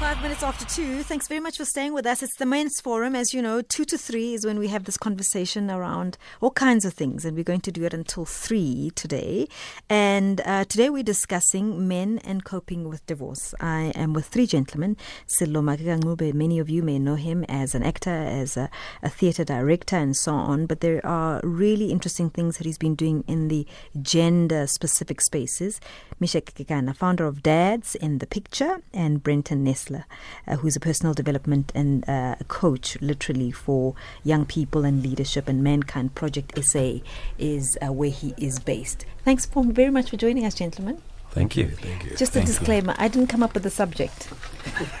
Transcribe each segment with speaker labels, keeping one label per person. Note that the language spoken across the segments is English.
Speaker 1: Five minutes after two. Thanks very much for staying with us. It's the Men's Forum. As you know, two to three is when we have this conversation around all kinds of things, and we're going to do it until three today. And uh, today we're discussing men and coping with divorce. I am with three gentlemen. Sello Maake ka Ncube, many of you may know him as an actor, as a, a theatre director, and so on. But there are really interesting things that he's been doing in the gender specific spaces. Meshack Kekana, founder of Dads in the Picture, and Brenton Nestler, uh, who's a personal development and uh, coach, literally for young people and leadership. And Mankind Project SA is uh, where he is based. Thanks for, very much for joining us, gentlemen.
Speaker 2: Thank you.
Speaker 3: Thank you.
Speaker 1: Just a disclaimer I didn't come up with the subject.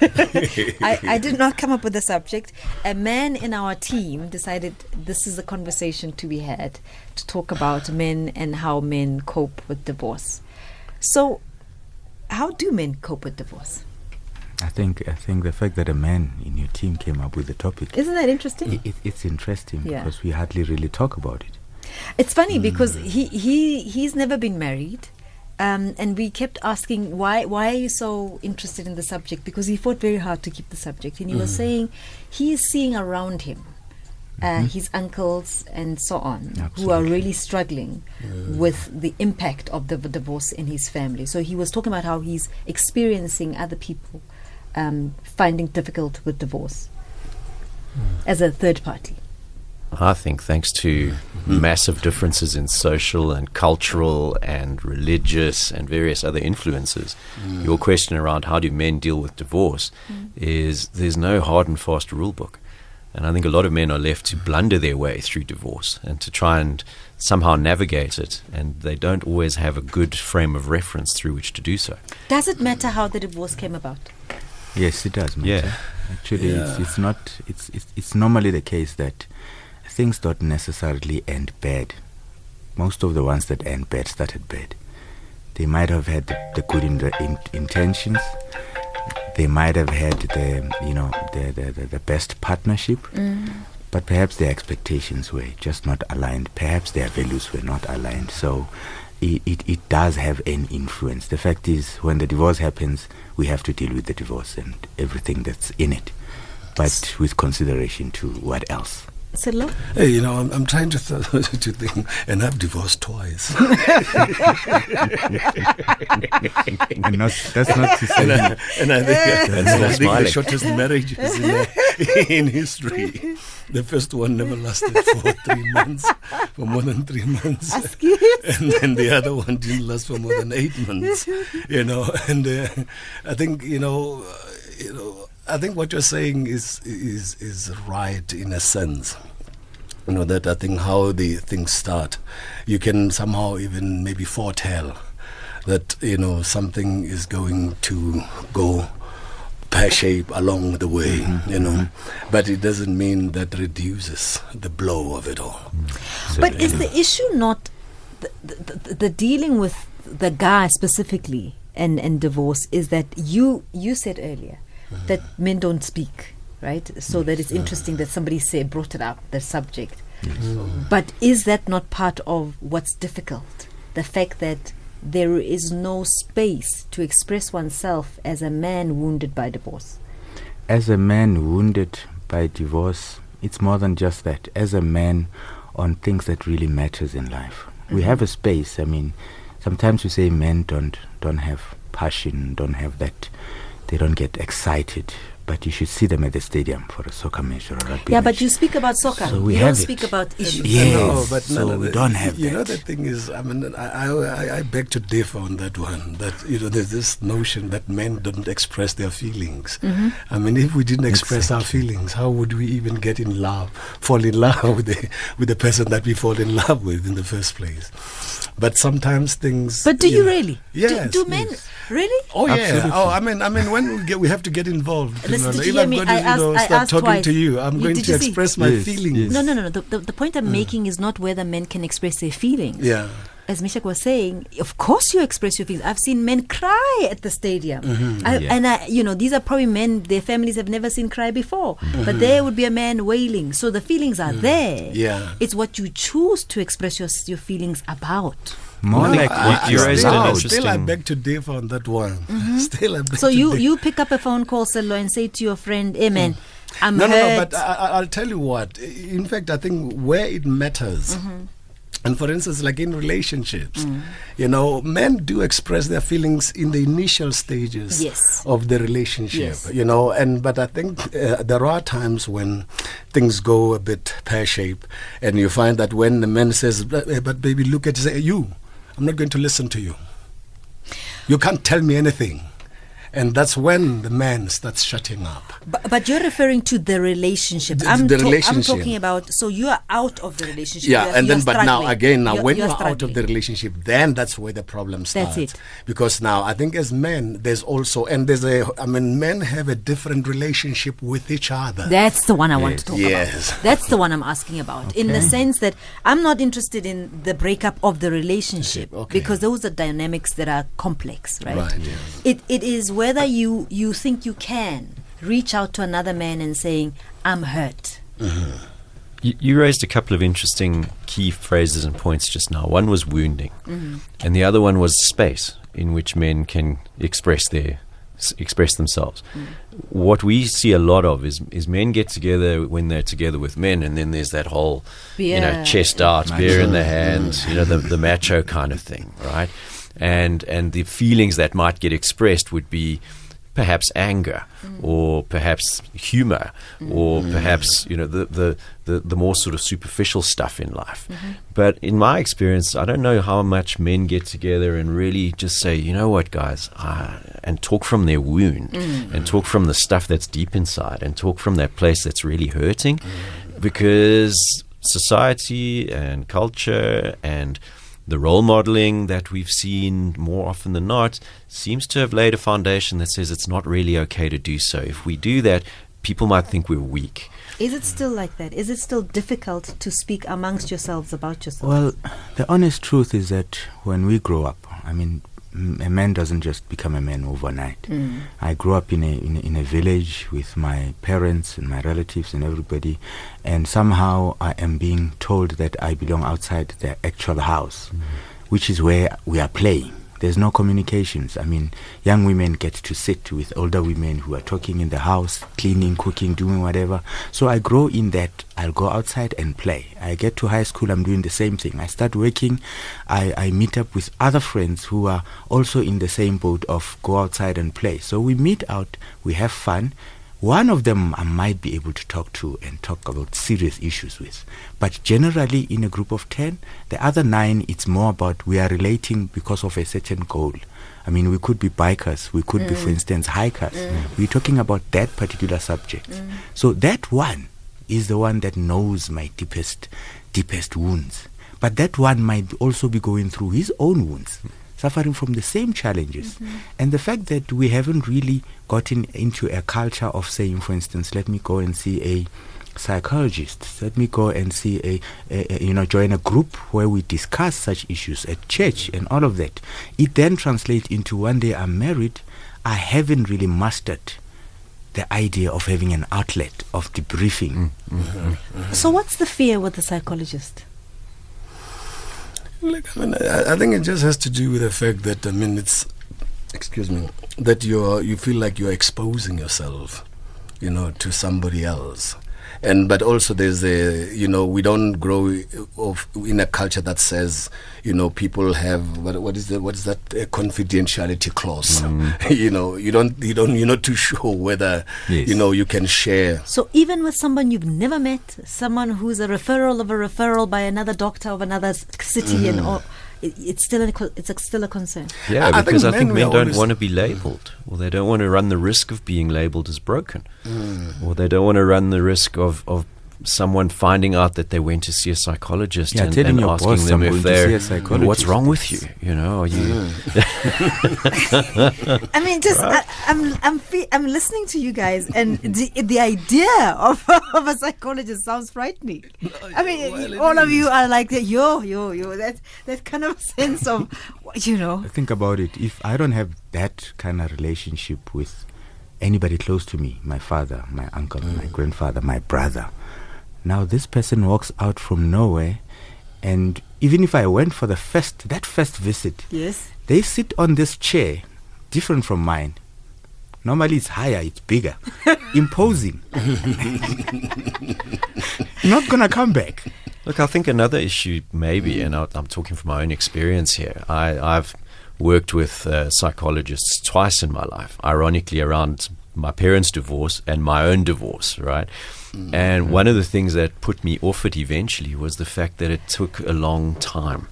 Speaker 1: I, I did not come up with the subject. A man in our team decided this is a conversation to be had to talk about men and how men cope with divorce. So, how do men cope with divorce?
Speaker 3: I think I think the fact that a man in your team came up with the topic,
Speaker 1: Isn't that interesting?
Speaker 3: i it, it's interesting
Speaker 1: Yeah.
Speaker 3: because we hardly really talk about it.
Speaker 1: It's funny because he, he he's never been married. Um, and we kept asking why why are you so interested in the subject because he fought very hard to keep the subject and he was saying he is seeing around him uh, his uncles and so on who are really struggling with the impact of the v- divorce in his family so he was talking about how he's experiencing other people um, finding difficult with divorce as a third party
Speaker 2: I think thanks to massive differences in social and cultural and religious and various other influences, your question around how do men deal with divorce is there's no hard and fast rule book. And I think a lot of men are left to blunder their way through divorce and to try and somehow navigate it, and they don't always have a good frame of reference through which to do so.
Speaker 1: does it matter how the divorce came about
Speaker 3: Yes, it does. Matter.
Speaker 2: Yeah.
Speaker 3: Actually, it's, it's not. It's, it's it's normally the case that things don't necessarily end bad. Most of the ones that end bad started bad. They might have had the, the good in the in, intentions. They might have had the you know the the, the, the best partnership, mm. but perhaps their expectations were just not aligned. Perhaps their values were not aligned. So. It, it, it does have an influence. The fact is, when the divorce happens, we have to deal with the divorce and everything that's in it, but with consideration to what else.
Speaker 1: Sello?
Speaker 4: Hey, you know, I'm, I'm trying to, th- to think, and I've divorced twice.
Speaker 3: and not, that's not to say
Speaker 4: and I, and I think, and I think the shortest marriage is in, uh, in history. The first one never lasted for three months, for more than three months. and then the other one didn't last for more than eight months. You know, and uh, I think, you know, uh, you know, I think what you're saying is is is right in a sense. You know that I think how the things start, you can somehow even maybe foretell that you know something is going to go pear shape along the way, mm-hmm, you know, mm-hmm. but it doesn't mean that reduces the blow of it all. Mm.
Speaker 1: But is the issue not the, the, the, the dealing with the guy specifically and, and divorce is that you you said earlier that men don't speak, right? So that it's interesting that somebody say brought it up, the subject. Mm. But is that not part of what's difficult? The fact that there is no space to express oneself as a man wounded by divorce.
Speaker 3: as a man wounded by divorce, it's more than just that. As a man on things that really matters in life, we mm-hmm. have a space. I mean, sometimes we say men don't don't have passion, don't have that. They don't get excited. But you should see them at the stadium for a soccer match or a rugby
Speaker 1: Yeah,
Speaker 3: match.
Speaker 1: but you speak about soccer.
Speaker 3: So we
Speaker 1: you don't
Speaker 3: have it.
Speaker 1: speak about issues.
Speaker 3: Yes,
Speaker 4: No, but
Speaker 3: so
Speaker 4: no, no,
Speaker 3: we
Speaker 4: the-
Speaker 3: don't have
Speaker 4: You know, the thing is, I mean, I, I, I- I beg to differ on that one. That you know, there's this notion that men don't express their feelings.
Speaker 1: Mm-hmm.
Speaker 4: I mean, if we didn't express our feelings, how would we even get in love, fall in love with the with the person that we fall in love with in the first place? But sometimes things.
Speaker 1: But do you
Speaker 4: know-
Speaker 1: really?
Speaker 4: Yes.
Speaker 1: Do, do men
Speaker 4: yes.
Speaker 1: really?
Speaker 4: Oh yeah.
Speaker 3: Absolutely.
Speaker 4: Oh, I mean, I mean, when we get, we have to get involved. you
Speaker 1: Listen,
Speaker 4: know,
Speaker 1: did
Speaker 4: if
Speaker 1: you
Speaker 4: I'm
Speaker 1: me?
Speaker 4: going to
Speaker 1: I
Speaker 4: you know,
Speaker 1: asked-
Speaker 4: start talking
Speaker 1: twice.
Speaker 4: to you, I'm
Speaker 1: You-
Speaker 4: going
Speaker 1: did
Speaker 4: to
Speaker 1: you see?
Speaker 4: express my
Speaker 3: Yes,
Speaker 4: feelings.
Speaker 3: yes.
Speaker 1: No, no, no, no. The, the, the point I'm making is not whether men can express their feelings.
Speaker 4: Yeah.
Speaker 1: as Meshack was saying, of course you express your feelings. I've seen men cry at the stadium,
Speaker 4: Mm-hmm.
Speaker 1: I,
Speaker 2: Yeah.
Speaker 1: and I, you know these are probably men their families have never seen cry before,
Speaker 4: Mm-hmm.
Speaker 1: but there would be a man wailing. So the feelings are there.
Speaker 4: Mm. Yeah.
Speaker 1: it's what you choose to express your your feelings about.
Speaker 3: More
Speaker 2: I
Speaker 3: like
Speaker 2: you-
Speaker 3: what
Speaker 2: you
Speaker 3: you're
Speaker 2: raised
Speaker 4: still,
Speaker 2: an interesting-
Speaker 4: still, I beg to differ on that one. Still, I beg
Speaker 1: So
Speaker 4: to
Speaker 1: you
Speaker 4: differ.
Speaker 1: you pick up a phone call, Sello, and say to your friend, "Hey man, I'm
Speaker 4: Mm. no, no,
Speaker 1: hurt."
Speaker 4: no. But I, I- I'll tell you what. In fact, I think where it matters.
Speaker 1: Mm-hmm.
Speaker 4: And for instance, like in relationships,
Speaker 1: Mm.
Speaker 4: you know, men do express their feelings in the initial stages
Speaker 1: Yes.
Speaker 4: of the relationship,
Speaker 1: Yes.
Speaker 4: you know. And but I think uh, there are times when things go a bit pear shaped, and you find that when the man says, "But, but baby, look at you, I'm not going to listen to you. You can't tell me anything," and that's when the man starts shutting up.
Speaker 1: But, but you're referring to the relationship.
Speaker 4: The-
Speaker 1: I'm,
Speaker 4: the
Speaker 1: to-
Speaker 4: relationship.
Speaker 1: I'm talking about. So you are out of the relationship.
Speaker 4: Yeah,
Speaker 1: You're-
Speaker 4: and
Speaker 1: you're
Speaker 4: then, but now again, now when
Speaker 1: you're
Speaker 4: you're, out of the relationship, then that's where the problem starts.
Speaker 1: That's it.
Speaker 4: Because now I think as men, there's also, and there's a, I mean, men have a different relationship with each other.
Speaker 1: That's the one I want to talk about.
Speaker 4: Yes.
Speaker 1: about. That's the one I'm asking about. In the sense that I'm not interested in the breakup of the relationship
Speaker 4: Okay.
Speaker 1: because those are dynamics that are complex, right?
Speaker 4: Right, yes.
Speaker 1: It it is whether you you think you can reach out to another man and saying I'm hurt. Mm-hmm.
Speaker 2: You, you raised a couple of interesting key phrases and points just now. One was wounding, mm-hmm. and the other one was space in which men can express their express themselves. Mm. What we see a lot of is is men get together when they're together with men, and then there's that whole you know chest out, beer in the hands, mm. you know the the macho kind of thing, right? And and the feelings that might get expressed would be perhaps anger mm. or perhaps humor mm. or mm. perhaps you know the, the, the, the more sort of superficial stuff in life. Mm-hmm. But in my experience i don't know how much men get together and really just say you know what guys? Uh, and talk from their wound and talk from the stuff that's deep inside and talk from that place that's really hurting because society and culture and the role modeling that we've seen more often than not seems to have laid a foundation that says it's not really okay to do so. If we do that, people might think we're weak.
Speaker 1: Is it still like that? Is it still difficult to speak amongst yourselves about yourself?
Speaker 3: Well, the honest truth is that when we grow up, I mean, m- a man doesn't just become a man overnight. Mm. I grew up in a, in a in a village with my parents and my relatives and everybody, and somehow I am being told that I belong outside the actual house, mm. which is where we are playing. There's no communications. I mean, young women get to sit with older women who are talking in the house, cleaning, cooking, doing whatever. So I grow in that. I'll go outside and play. I get to high school, I'm doing the same thing. I start working. I, I meet up with other friends who are also in the same boat of go outside and play. So we meet out, we have fun. One of them I might be able to talk to and talk about serious issues with. But generally, in a group of 10, the other nine, it's more about we are relating because of a certain goal. I mean, we could be bikers, we could be, mm. for instance, hikers. Mm. We're talking about that particular subject. Mm. So that one is the one that knows my deepest, deepest wounds. But that one might also be going through his own wounds suffering from the same challenges. Mm-hmm. And the fact that we haven't really gotten into a culture of saying, for instance, let me go and see a psychologist, let me go and see a, a, a- you know, join a group where we discuss such issues at church and all of that. It then translates into one day I'm married, I haven't really mastered the idea of having an outlet of debriefing. Mm-hmm.
Speaker 1: so what's the fear with the psychologist?
Speaker 4: Like, I mean, I, I think it just has to do with the fact that I mean, it's excuse me, that you're you feel like you're exposing yourself, you know, to somebody else. And but also there's a you know we don't grow of in a culture that says you know people have what, what is that what is that a confidentiality clause? Mm. You know you don't you don't you're not too sure whether
Speaker 3: Yes.
Speaker 4: you know you can share.
Speaker 1: So even with someone you've never met, someone who's a referral of a referral by another doctor of another s- city, and mm-hmm. all, it, it's still a, it's a, still a concern.
Speaker 2: Yeah,
Speaker 4: I- I think
Speaker 2: because I think
Speaker 4: were
Speaker 2: men don't want to be labeled, or they don't want to run the risk of being labeled as broken, mm. or they don't want to run the risk of, of someone finding out that they went to see a psychologist
Speaker 3: Yeah,
Speaker 2: and,
Speaker 3: telling
Speaker 2: and
Speaker 3: your
Speaker 2: asking
Speaker 3: boss,
Speaker 2: them
Speaker 3: "I'm
Speaker 2: if they're
Speaker 3: see
Speaker 2: what's wrong with you? You know, are you?
Speaker 1: I mean, just I, I'm I'm fe- I'm listening to you guys, and the the idea of, of a psychologist sounds frightening. I mean,
Speaker 4: well, it
Speaker 1: all of you are like yo yo yo. That that kind of sense of you know.
Speaker 3: Think about it. If I don't have that kind of relationship with anybody close to me, my father, my uncle, my mm. grandfather, my brother, now this person walks out from nowhere, and even if I went for the first that first visit,
Speaker 1: Yes.
Speaker 3: they sit on this chair, different from mine. Normally it's higher, it's bigger, imposing. Not gonna come back.
Speaker 2: Look, I think another issue, maybe, and I, I'm talking from my own experience here. I, I've worked with uh, psychologists twice in my life, ironically, around my parents' divorce and my own divorce, right? And one of the things that put me off it eventually was the fact that it took a long time.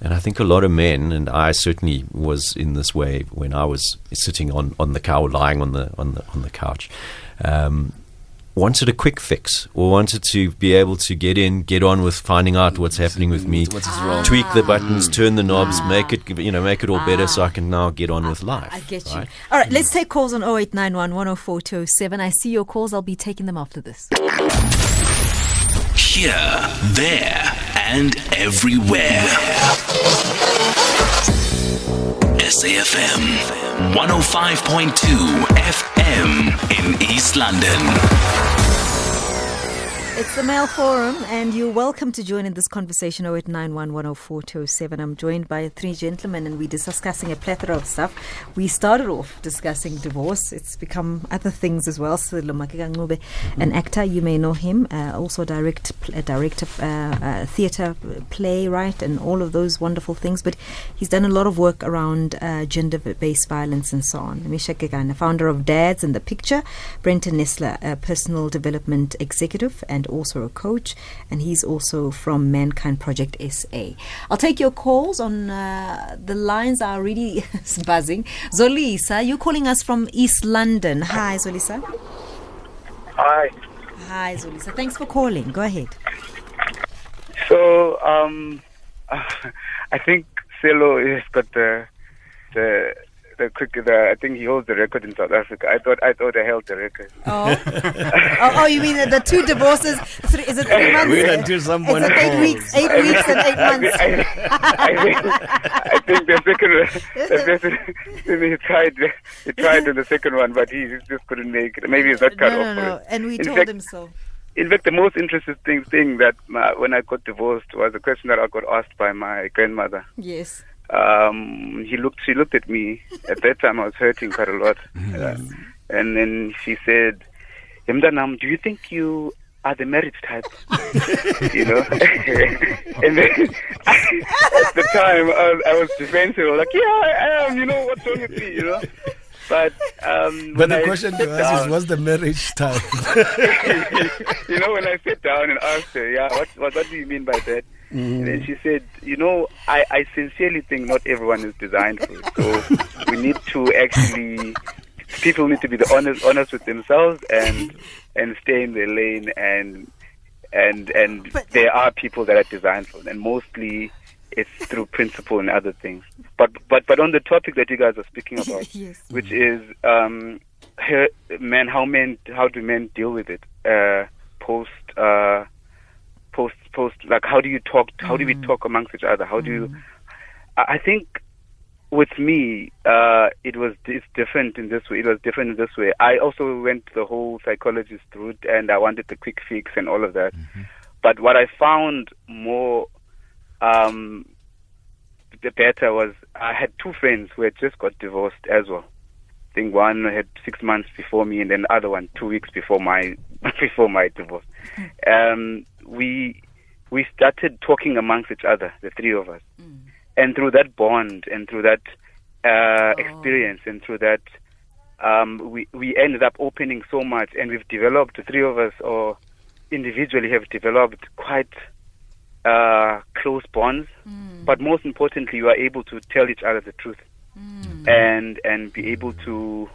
Speaker 2: And I think a lot of men, and I certainly was in this way when I was sitting on, on the couch, lying on the on the on the couch, um, wanted a quick fix or wanted to be able to get in, get on with finding out what's happening with me,
Speaker 4: What is wrong?
Speaker 2: tweak the ah. buttons, turn the knobs, ah. make it you know make it all better, so I can now get on with ah, life.
Speaker 1: I get you.
Speaker 2: right?
Speaker 1: All right, let's take calls on 0891 104 207. I see your calls. I'll be taking them after this.
Speaker 5: Here, there, and everywhere. SAFM 105.2 FM in East London.
Speaker 1: It's the Male Forum, and you're welcome to join in this conversation 0891 104 207. I'm joined by three gentlemen, and we're discussing a plethora of stuff. We started off discussing divorce, it's become other things as well. Sello Maake ka an actor, you may know him, uh, also direct, a director, uh, uh, theatre playwright, and all of those wonderful things. But he's done a lot of work around uh, gender based violence and so on. Meshack Kekana, founder of Dads in the Picture, Brenton Nestler, a personal development executive and also a coach, and he's also from Mankind Project SA. I'll take your calls on uh, the lines are really buzzing. Zolisa, you're calling us from East London. Hi, Zolisa.
Speaker 6: Hi.
Speaker 1: Hi, Zolisa. Thanks for calling. Go ahead.
Speaker 6: So, um, I think Sello has got the the the quick. The, I think he holds the record in South Africa. I thought I thought I held the record.
Speaker 1: Oh, oh, oh, you mean the, the two divorces? Three, is it three months?
Speaker 4: Wait until someone
Speaker 1: Is it eight weeks? Eight weeks and eight
Speaker 6: I,
Speaker 1: months.
Speaker 6: I, I, think, I think the second the second he tried he tried on the second one, but he just couldn't make it. Maybe he's not cut
Speaker 1: No,
Speaker 6: off.
Speaker 1: no,
Speaker 6: for
Speaker 1: no. And we
Speaker 6: In
Speaker 1: told
Speaker 6: fact-
Speaker 1: him so.
Speaker 6: In fact, the most interesting thing, thing that uh, when I got divorced was a question that I got asked by my grandmother.
Speaker 1: Yes.
Speaker 6: Um, he looked. She looked at me. At that time, I was hurting quite a lot, uh, and then she said, "Yemdanam, do you think you are the marriage type?" you know, and then at the time, I was, I was defensive. I was like, "Yeah, I am." You know, what's wrong with me? You know. But um,
Speaker 4: But the
Speaker 6: I
Speaker 4: question to us is, what's the marriage type?
Speaker 6: you know, when I sat down and asked her, yeah, what, what, what do you mean by that? And then she said, you know, I, I sincerely think not everyone is designed for it. So we need to actually, people need to be the honest, honest with themselves and and stay in their lane. And and and
Speaker 1: But-
Speaker 6: there are people that are designed for it, and mostly it's through principle and other things. But but but on the topic that you guys are speaking about,
Speaker 1: Yes.
Speaker 6: which is um, her, men, how men, how do men deal with it uh, post, uh, post, post? Like, how do you talk? How do we talk amongst each other? How do you? I I think with me, uh, it was it's different in this way. It was different in this way. I also went the whole psychologist route, and I wanted the quick fix and all of that. But what I found more um, the better was I had two friends who had just got divorced as well. I think one had six months before me, and then the other one two weeks before my before my divorce. Um, we we started talking amongst each other, the three of us, and through that bond and through that uh, experience and through that, um, we we ended up opening so much, and we've developed the three of us, or individually, have developed quite uh, close bonds. But most importantly, you are able to tell each other the truth, Mm. and and be able to,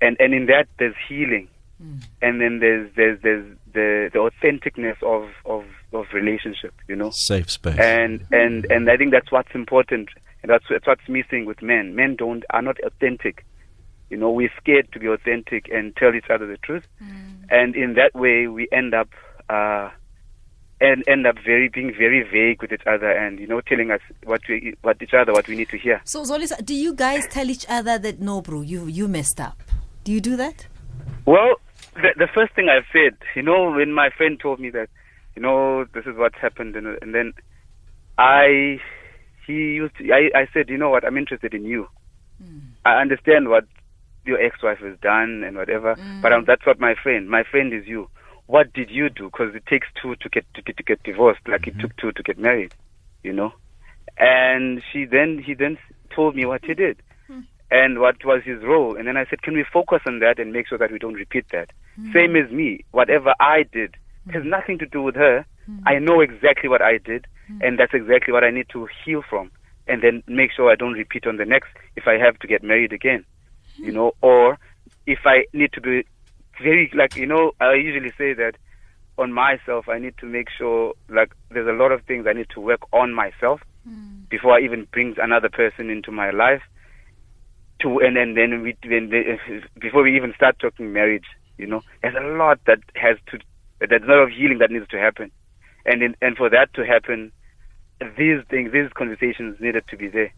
Speaker 6: and and in that there's healing, mm. and then there's there's there's the the authenticness of of of relationship. You know,
Speaker 2: Safe space.
Speaker 6: and and and I think that's what's important, and that's that's what's missing with men. Men don't are not authentic. You know, we're scared to be authentic and tell each other the truth, mm. and in that way, we end up. Uh, and end up very being very vague with each other, and you know, telling us what we, what each other, what we need to hear.
Speaker 1: So, Zolis, do you guys tell each other that no, bro, you you messed up? Do you do that?
Speaker 6: Well, the, the first thing I said, you know, when my friend told me that, you know, this is what's happened, and, and then I, he used, to, I, I said, you know what, I'm interested in you. I understand what your ex-wife has done and whatever, but um, that's not my friend. My friend is you. What did you do? Because it takes two to get to, to get divorced, like it mm-hmm. took two to get married, you know. And she then he then told me what he did hmm. and what was his role. And then I said, can we focus on that and make sure that we don't repeat that? Hmm. Same as me. Whatever I did hmm. has nothing to do with her. I know exactly what I did, and that's exactly what I need to heal from. And then make sure I don't repeat on the next if I have to get married again, you know, or if I need to be very, like, you know, I usually say that on myself, I need to make sure, like, there's a lot of things I need to work on myself mm. before I even bring another person into my life to and and then we when the, before we even start talking marriage, you know, there's a lot that has to there's a lot of healing that needs to happen, and in, and for that to happen, these things, these conversations needed to be there,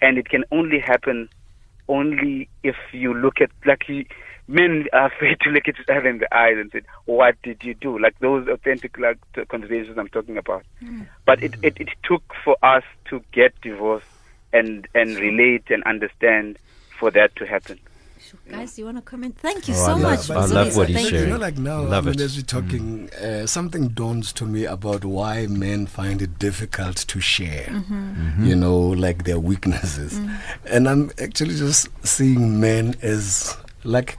Speaker 6: and it can only happen only if you look at like you, men are afraid to look at each other in the eyes and say, "What did you do?" Like those authentic like t- conversations I'm talking about. Hmm. But it, it it took for us to get divorced and and relate and understand for that to happen.
Speaker 1: Guys, do you want to comment? Thank you
Speaker 2: Oh,
Speaker 1: so
Speaker 2: I love-
Speaker 1: much.
Speaker 2: I love what he's
Speaker 1: Thank
Speaker 4: you know, like now,
Speaker 2: Love
Speaker 4: I mean,
Speaker 2: it.
Speaker 4: as we're talking, mm. uh, something dawns to me about why men find it difficult to share. Mm-hmm. Mm-hmm. You know, like their weaknesses, mm. and I'm actually just seeing men as like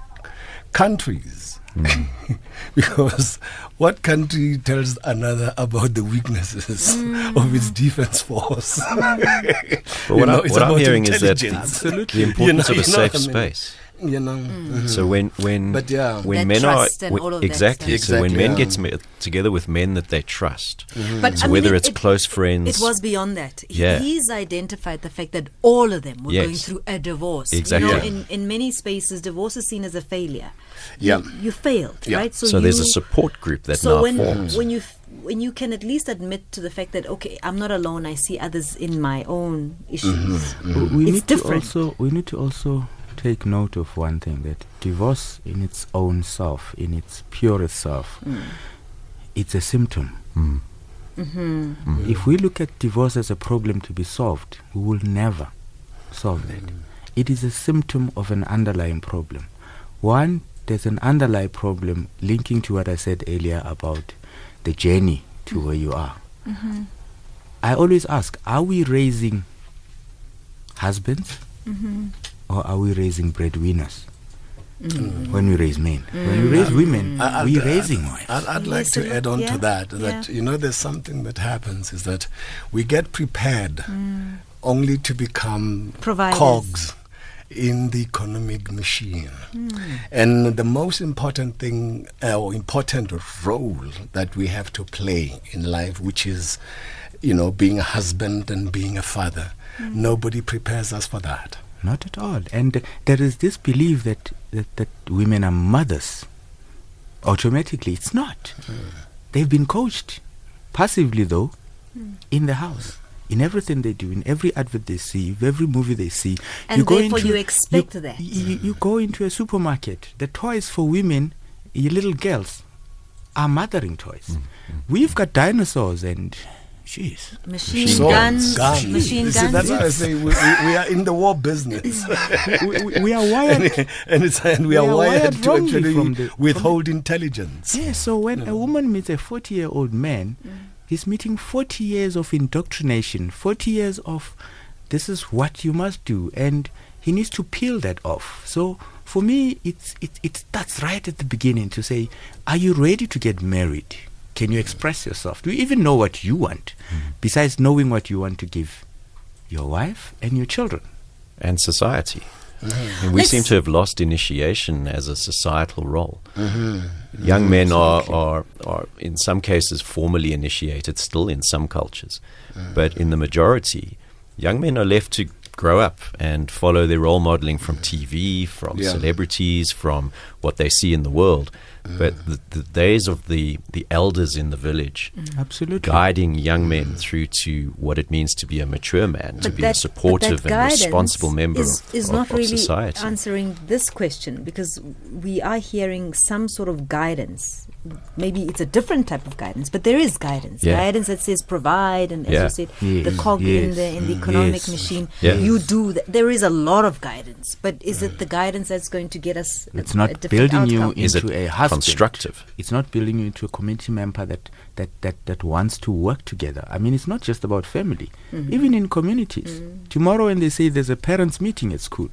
Speaker 4: countries. because what country tells another about the weaknesses mm. of its defense force?
Speaker 2: But what,
Speaker 4: know,
Speaker 2: I'm, what I'm hearing is that
Speaker 4: intelligence.
Speaker 2: the importance
Speaker 4: You know-
Speaker 2: of a safe
Speaker 4: what I mean?
Speaker 2: Space.
Speaker 4: you know, mhm.
Speaker 2: So when when
Speaker 4: But yeah.
Speaker 2: when
Speaker 1: That
Speaker 2: men
Speaker 1: trust
Speaker 2: are
Speaker 1: and
Speaker 2: when-
Speaker 1: all of that
Speaker 2: exactly so when
Speaker 4: Exactly,
Speaker 2: men
Speaker 4: yeah.
Speaker 2: get me- together with men that they trust,
Speaker 1: But
Speaker 2: so
Speaker 1: I mean,
Speaker 2: whether
Speaker 1: it-
Speaker 2: it's
Speaker 1: it-
Speaker 2: close friends,
Speaker 1: It was beyond that.
Speaker 2: Yeah.
Speaker 1: He's identified the fact that all of them were
Speaker 2: Yes.
Speaker 1: going through a divorce.
Speaker 2: Exactly.
Speaker 1: You know,
Speaker 2: Yeah.
Speaker 1: in, in many spaces, divorce is seen as a failure.
Speaker 4: Yeah.
Speaker 1: You, you failed,
Speaker 4: Yeah.
Speaker 1: right?
Speaker 2: so there's a support group that
Speaker 1: so
Speaker 2: now
Speaker 1: when
Speaker 2: forms.
Speaker 1: when you when you can at least admit to the fact that okay, I'm not alone. I see others in my own issues.
Speaker 2: Mm-hmm.
Speaker 3: we
Speaker 1: It's
Speaker 3: need
Speaker 1: different.
Speaker 3: to also we need to also take note of one thing that divorce in its own self in its purest self mm. it's a symptom.
Speaker 2: Mm.
Speaker 1: Mm-hmm. Mm.
Speaker 3: if we look at divorce as a problem to be solved we will never solve that mm. it is a symptom of an underlying problem. One there's an underlying problem linking to what i said earlier about the journey to where you are. Mm-hmm. I always ask are we raising husbands mm-hmm. Or are we raising breadwinners mm. when we raise men? Mm. When we raise women, mm.
Speaker 4: I- I'd-
Speaker 3: we're
Speaker 4: I'd-
Speaker 3: raising wives.
Speaker 4: I'd, I'd like to add on
Speaker 1: yeah,
Speaker 4: to that that
Speaker 1: yeah.
Speaker 4: you know there's something that happens is that we get prepared only to become
Speaker 1: Providers.
Speaker 4: cogs in the economic machine. And the most important thing uh, or important role that we have to play in life which is you know being a husband and being a father. Nobody prepares us for that.
Speaker 3: Not at all. And there is this belief that, that, that women are mothers. Automatically, it's not. They've been coached, passively though, hmm. in the house. In everything they do, in every advert they see, every movie they see,
Speaker 1: And
Speaker 3: go
Speaker 1: therefore
Speaker 3: into-
Speaker 1: you expect
Speaker 3: you,
Speaker 1: that.
Speaker 3: You, you go into a supermarket. The toys for women, your little girls, are mothering toys. Mm-hmm. We've got dinosaurs and, jeez,
Speaker 1: Machine
Speaker 4: Swords,
Speaker 1: guns,
Speaker 4: guns.
Speaker 1: machine
Speaker 4: You see,
Speaker 1: guns.
Speaker 4: that's why I say we, we, we are in the war business.
Speaker 3: we, we, we are wired
Speaker 4: and, and it's and we,
Speaker 3: We
Speaker 4: are,
Speaker 3: are
Speaker 4: wired,
Speaker 3: wired
Speaker 4: to
Speaker 3: wrongly
Speaker 4: actually
Speaker 3: from the-
Speaker 4: withhold intelligence.
Speaker 3: Yeah, so when a mm. woman meets a 40 year old man, mm. he's meeting 40 years of indoctrination, 40 years of this is what you must do, and he needs to peel that off. So for me, it's, it, it starts right at the beginning to say, Are you ready to get married? Can you express yourself? Do you even know what you want, hmm. besides knowing what you want to give your wife and your children?
Speaker 2: and society. Mm-hmm. And we
Speaker 1: Let's-
Speaker 2: seem to have lost initiation as a societal role. Mm-hmm. Young men mm-hmm. are, are, are, in some cases, formally initiated still in some cultures. Mm. But in the majority, young men are left to grow up and follow their role modeling from TV, from
Speaker 4: Yeah.
Speaker 2: celebrities, from what they see in the world. But mm. the, the days of the, the elders in the village mm.
Speaker 3: Absolutely.
Speaker 2: guiding young men mm. through to what it means to be a mature man, to
Speaker 1: But
Speaker 2: be
Speaker 1: that-
Speaker 2: a supportive and responsible member
Speaker 1: is,
Speaker 2: of,
Speaker 1: is
Speaker 2: of-
Speaker 1: not
Speaker 2: of
Speaker 1: really
Speaker 2: society.
Speaker 1: answering this question because we are hearing some sort of guidance. Maybe it's a different type of guidance, but there is guidance.
Speaker 2: Yeah.
Speaker 1: Guidance that says provide, and as
Speaker 2: Yeah.
Speaker 1: you said, the
Speaker 3: Yes,
Speaker 1: cog in the in the
Speaker 3: mm,
Speaker 1: economic
Speaker 3: yes.
Speaker 1: machine.
Speaker 2: Yeah.
Speaker 1: You do that. There is a lot of guidance, but is it the guidance that's going to get us?
Speaker 3: It's
Speaker 1: a
Speaker 3: not
Speaker 1: different
Speaker 3: building you
Speaker 1: outcome?
Speaker 2: Is it
Speaker 3: into a husband.
Speaker 2: constructive?
Speaker 3: It's not building you into a community member that, that, that, that wants to work together. I mean, it's not just about family.
Speaker 1: Mm-hmm.
Speaker 3: Even in communities. Tomorrow, when they say there's a parents' meeting at school,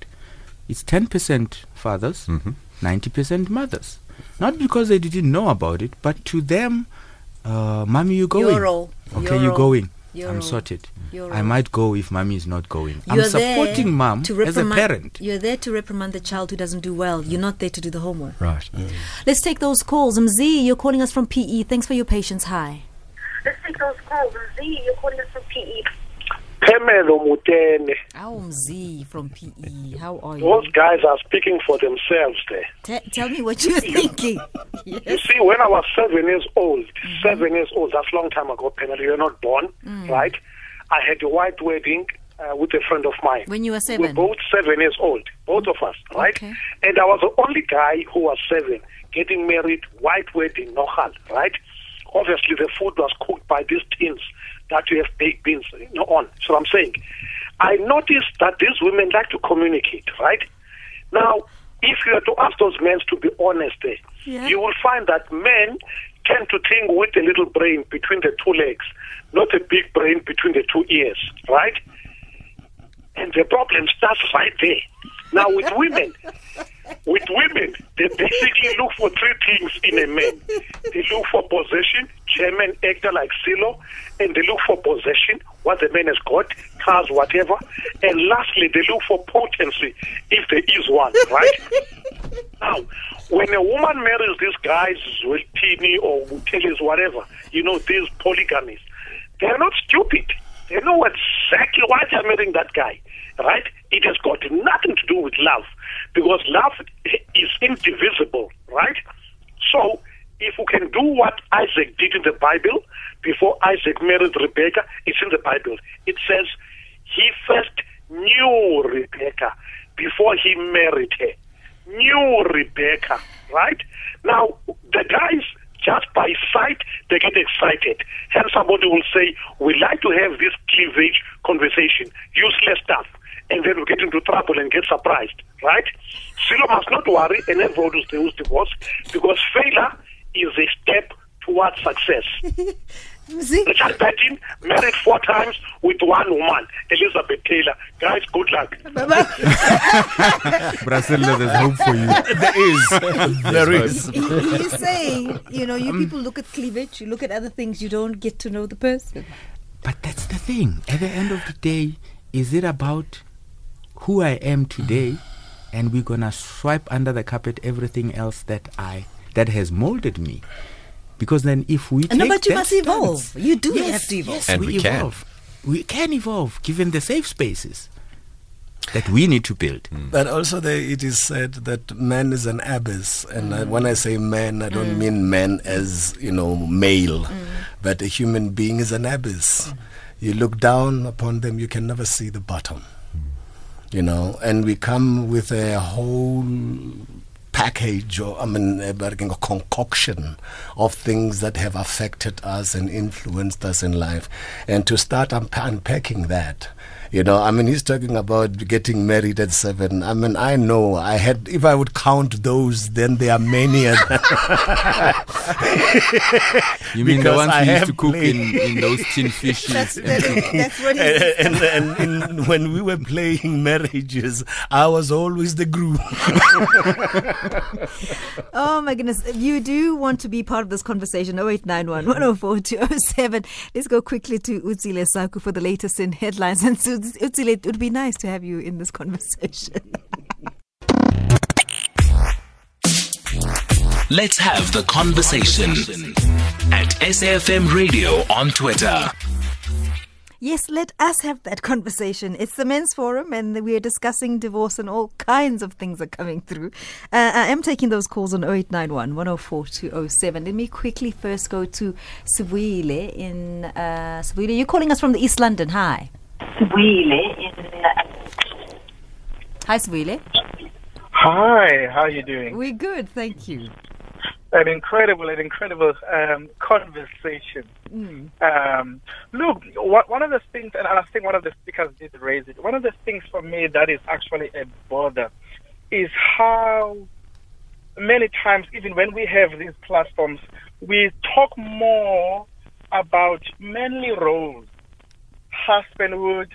Speaker 3: it's 10% fathers,
Speaker 2: Mhm.
Speaker 3: 90% mothers. Not because they didn't know about it, but to them, uh, mommy, you going?
Speaker 1: Your role.
Speaker 3: Okay,
Speaker 1: Your
Speaker 3: you
Speaker 1: role.
Speaker 3: going.
Speaker 1: Your
Speaker 3: I'm
Speaker 1: role.
Speaker 3: sorted.
Speaker 1: Your
Speaker 3: I might go if mommy is not going. I'm
Speaker 1: You're there
Speaker 3: supporting mom
Speaker 1: to
Speaker 3: as a parent.
Speaker 1: You're there to reprimand the child who doesn't do well. You're not there to do the homework.
Speaker 2: Right.
Speaker 1: Let's take those calls. Mzi, you're calling us from PE. Thanks for your patience. Hi.
Speaker 7: Let's take those calls. Z, you're calling us from PE.
Speaker 8: Phemelo Motene.
Speaker 1: Oh, from PE. How are you?
Speaker 8: Those guys are speaking for themselves there.
Speaker 1: Te- tell me what you're thinking.
Speaker 8: You see, when I was seven years old, mm-hmm. seven years old, that's a long time ago, Penel, you're not born, mm. right? I had a white wedding uh, with a friend of mine.
Speaker 1: When you were seven?
Speaker 8: We're both seven years old, both of us, mm. right?
Speaker 1: Okay.
Speaker 8: And I was the only guy who was seven, getting married, white wedding, no hal, right? Obviously, the food was cooked by these tins that you have baked beans you know, on. So I'm saying, I noticed that these women like to communicate, right? Now, if you are to ask those men to be honest, eh,
Speaker 1: Yeah.
Speaker 8: you will find that men tend to think with a little brain between the two legs, not a big brain between the two ears, right? And the problem starts right there. Now, with women, with women, they basically look for three things in a man. They look for possession, chairman, actor like Sello, and they look for possession, what the man has got, cars, whatever. And lastly, they look for potency, if there is one, right? Now, when a woman marries these guys, with Zwelithini or Mutelis, whatever, you know, these polygamies, they're not stupid. They know exactly why they're marrying that guy, right? It has got nothing to do with love, because love is indivisible, right? So, if we can do what Isaac did in the Bible before Isaac married Rebecca, it's in the Bible. It says he first knew Rebecca before he married her. Knew Rebecca, right? Now, the guys, just by sight, they get excited. Hence, somebody will say, We like to have this cleavage conversation, useless stuff. And then we get into trouble and get surprised, right? Sello must not worry and everyone who's divorced because failure is a step towards success.
Speaker 1: Mzi,
Speaker 8: Richard Patton married four times with one woman, Elizabeth Taylor. Guys, good luck.
Speaker 3: Brazil, there's hope for you.
Speaker 4: there is. there is.
Speaker 1: he, he's saying, you know, you people look at cleavage, you look at other things, you don't get to know the person.
Speaker 3: But that's the thing. At the end of the day, is it about who I am today, and we're gonna swipe under the carpet everything else that I that has molded me? Because then, if we
Speaker 1: No, but you
Speaker 3: that
Speaker 1: must evolve.
Speaker 3: stance-
Speaker 1: You do
Speaker 3: Yes,
Speaker 1: have to evolve.
Speaker 3: Yes,
Speaker 2: And
Speaker 3: we,
Speaker 2: we can.
Speaker 3: evolve. We can evolve, given the safe spaces that we need to build. Hmm.
Speaker 4: But also, there it is said that man is an abyss, and I, when I say man, I don't hmm. mean man as you know male, hmm. but a human being is an abyss. You look down upon them, you can never see the bottom. You know, and we come with a whole package or I mean eh, a, a concoction of things that have affected us and influenced us in life. And to start unpacking that you know i mean he's talking about getting married at seven i mean i know i had if i would count those then there are many other
Speaker 3: You mean the ones
Speaker 4: I
Speaker 3: we used to cook in, in those tin fishes?
Speaker 1: That's,
Speaker 3: and
Speaker 1: that's what he
Speaker 4: and, and, and when we were playing marriages i was always the groom
Speaker 1: Oh my goodness. If you do want to be part of this conversation, 0891 104 207. Let's go quickly to Utsile Saku for the latest in headlines. And so, it would be nice to have you in this conversation.
Speaker 5: Let's have the conversation at SAFM Radio on Twitter.
Speaker 1: Yes, let us have that conversation. It's the men's forum, and we are discussing divorce, and all kinds of things are coming through. Uh, I am taking those calls on 0891 104 207. Let me quickly first go to Sivuyile in uh, Sivuyile. You're calling us from the East London. Hi.
Speaker 7: Sivuyile in
Speaker 1: Hi, Sivuyile.
Speaker 9: Hi, how are you doing?
Speaker 1: We're good, thank you.
Speaker 9: An incredible, an incredible um, conversation.
Speaker 1: Mm.
Speaker 9: Um, look, wha- one of the things, and I think one of the speakers did raise it. One of the things for me that is actually a bother is how many times, even when we have these platforms, we talk more about manly roles, husbandhood,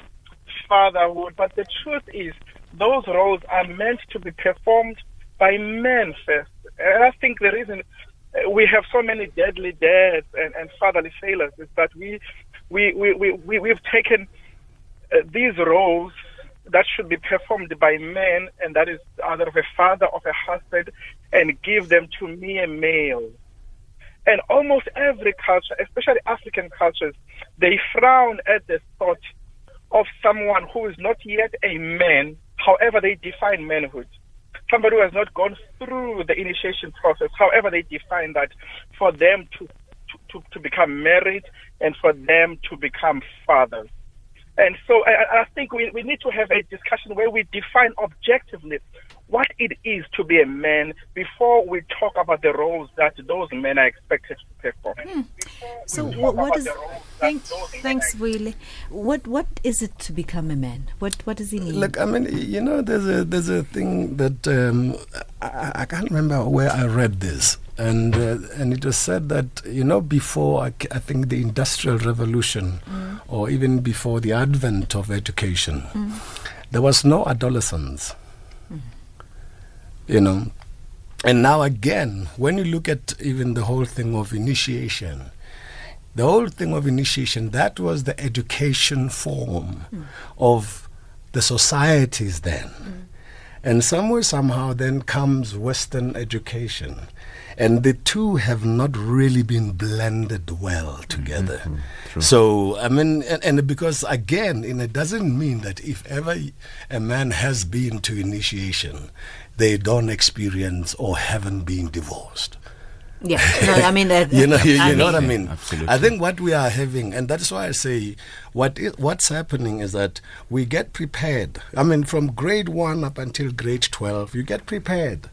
Speaker 9: fatherhood, but the truth is those roles are meant to be performed by men first. And I think the reason uh, we have so many deadly dads and, and fatherly failures is that we, we, we, we, we, we've taken uh, these roles that should be performed by men, and that is either of a father or a husband, and give them to mere male. And almost every culture, especially African cultures, they frown at the thought of someone who is not yet a man, however they define manhood. Somebody who has not gone through the initiation process, however they define that, for them to, to, to, become married and for them to become fathers. And so I, I think we, we need to have a discussion where we define objectively what it is to be a man before we talk about the roles that those men are expected to perform.
Speaker 1: So, what, what is. Thanks, thanks, Willie. What What is it to become a man? What What does he mean?
Speaker 4: Look, I mean, you know, there's a there's a thing that um, I, I can't remember where I read this, and uh, and it was said that you know before I, c- I think the industrial revolution, or even before the advent of education, there was no adolescence. You know, and now again, when you look at even the whole thing of initiation, the whole thing of initiation, that was the education form hmm. of the societies then. Hmm. And somewhere, somehow, then comes Western education. And the two have not really been blended well mm-hmm. together. Mm-hmm. So, I mean, and, and because again, and it doesn't mean that if ever a man has been to initiation, they don't experience or haven't been divorced.
Speaker 1: yeah, no, I mean, uh,
Speaker 4: you know, you, you
Speaker 1: I
Speaker 4: know what I
Speaker 1: mean-
Speaker 4: mean.
Speaker 3: Absolutely.
Speaker 4: I think what we are having, and that's why I say, what i- what's happening is that we get prepared. I mean, from grade one up until grade twelve, you get prepared.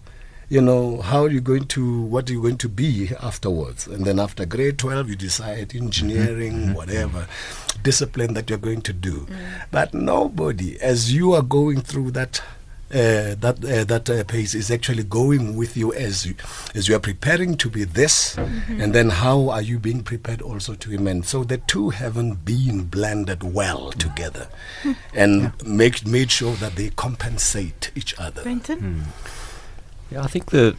Speaker 4: You know how you're going to, what you're going to be afterwards, and then after grade twelve, you decide engineering, whatever discipline that you're going to do. But nobody, as you are going through that uh, that uh, that uh, pace is actually going with you as you as you are preparing to be this, and then how are you being prepared also to be men? So the two haven't been blended well together, and make made sure that they compensate each other.
Speaker 1: Brenton?
Speaker 2: Yeah, I think the